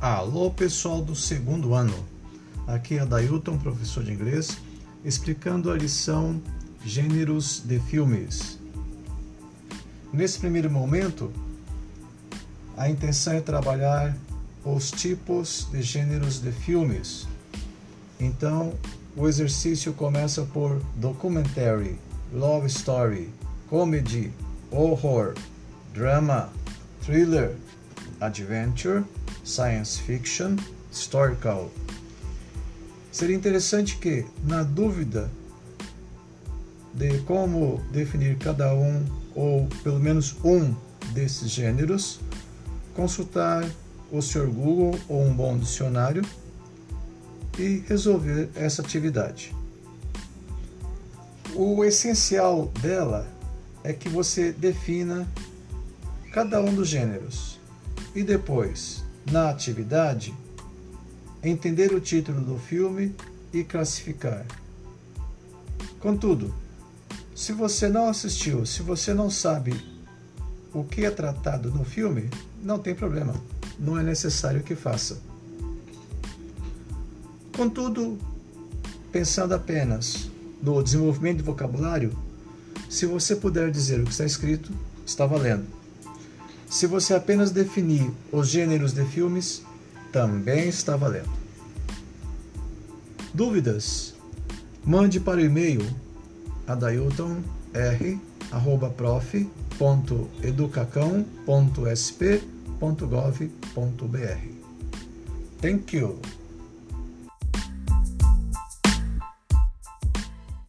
Alô, pessoal do segundo ano. Aqui é Dailton, professor de inglês, explicando a lição Gêneros de Filmes. Nesse primeiro momento, a intenção é trabalhar os tipos de gêneros de filmes. Então, o exercício começa por documentary, love story, comedy, horror, drama, thriller, adventure, science fiction, historical. Seria interessante que, na dúvida de como definir cada um ou pelo menos um desses gêneros, consultar o Sr. Google ou um bom dicionário e resolver essa atividade. O essencial dela é que você defina cada um dos gêneros e depois na atividade, entender o título do filme e classificar. Contudo, se você não assistiu, se você não sabe o que é tratado no filme, não tem problema, não é necessário que faça. Contudo, pensando apenas no desenvolvimento de vocabulário, se você puder dizer o que está escrito, está valendo. Se você apenas definir os gêneros de filmes, também está valendo. Dúvidas? Mande para o e-mail adailtonr@prof.educacão.sp.gov.br. Thank you.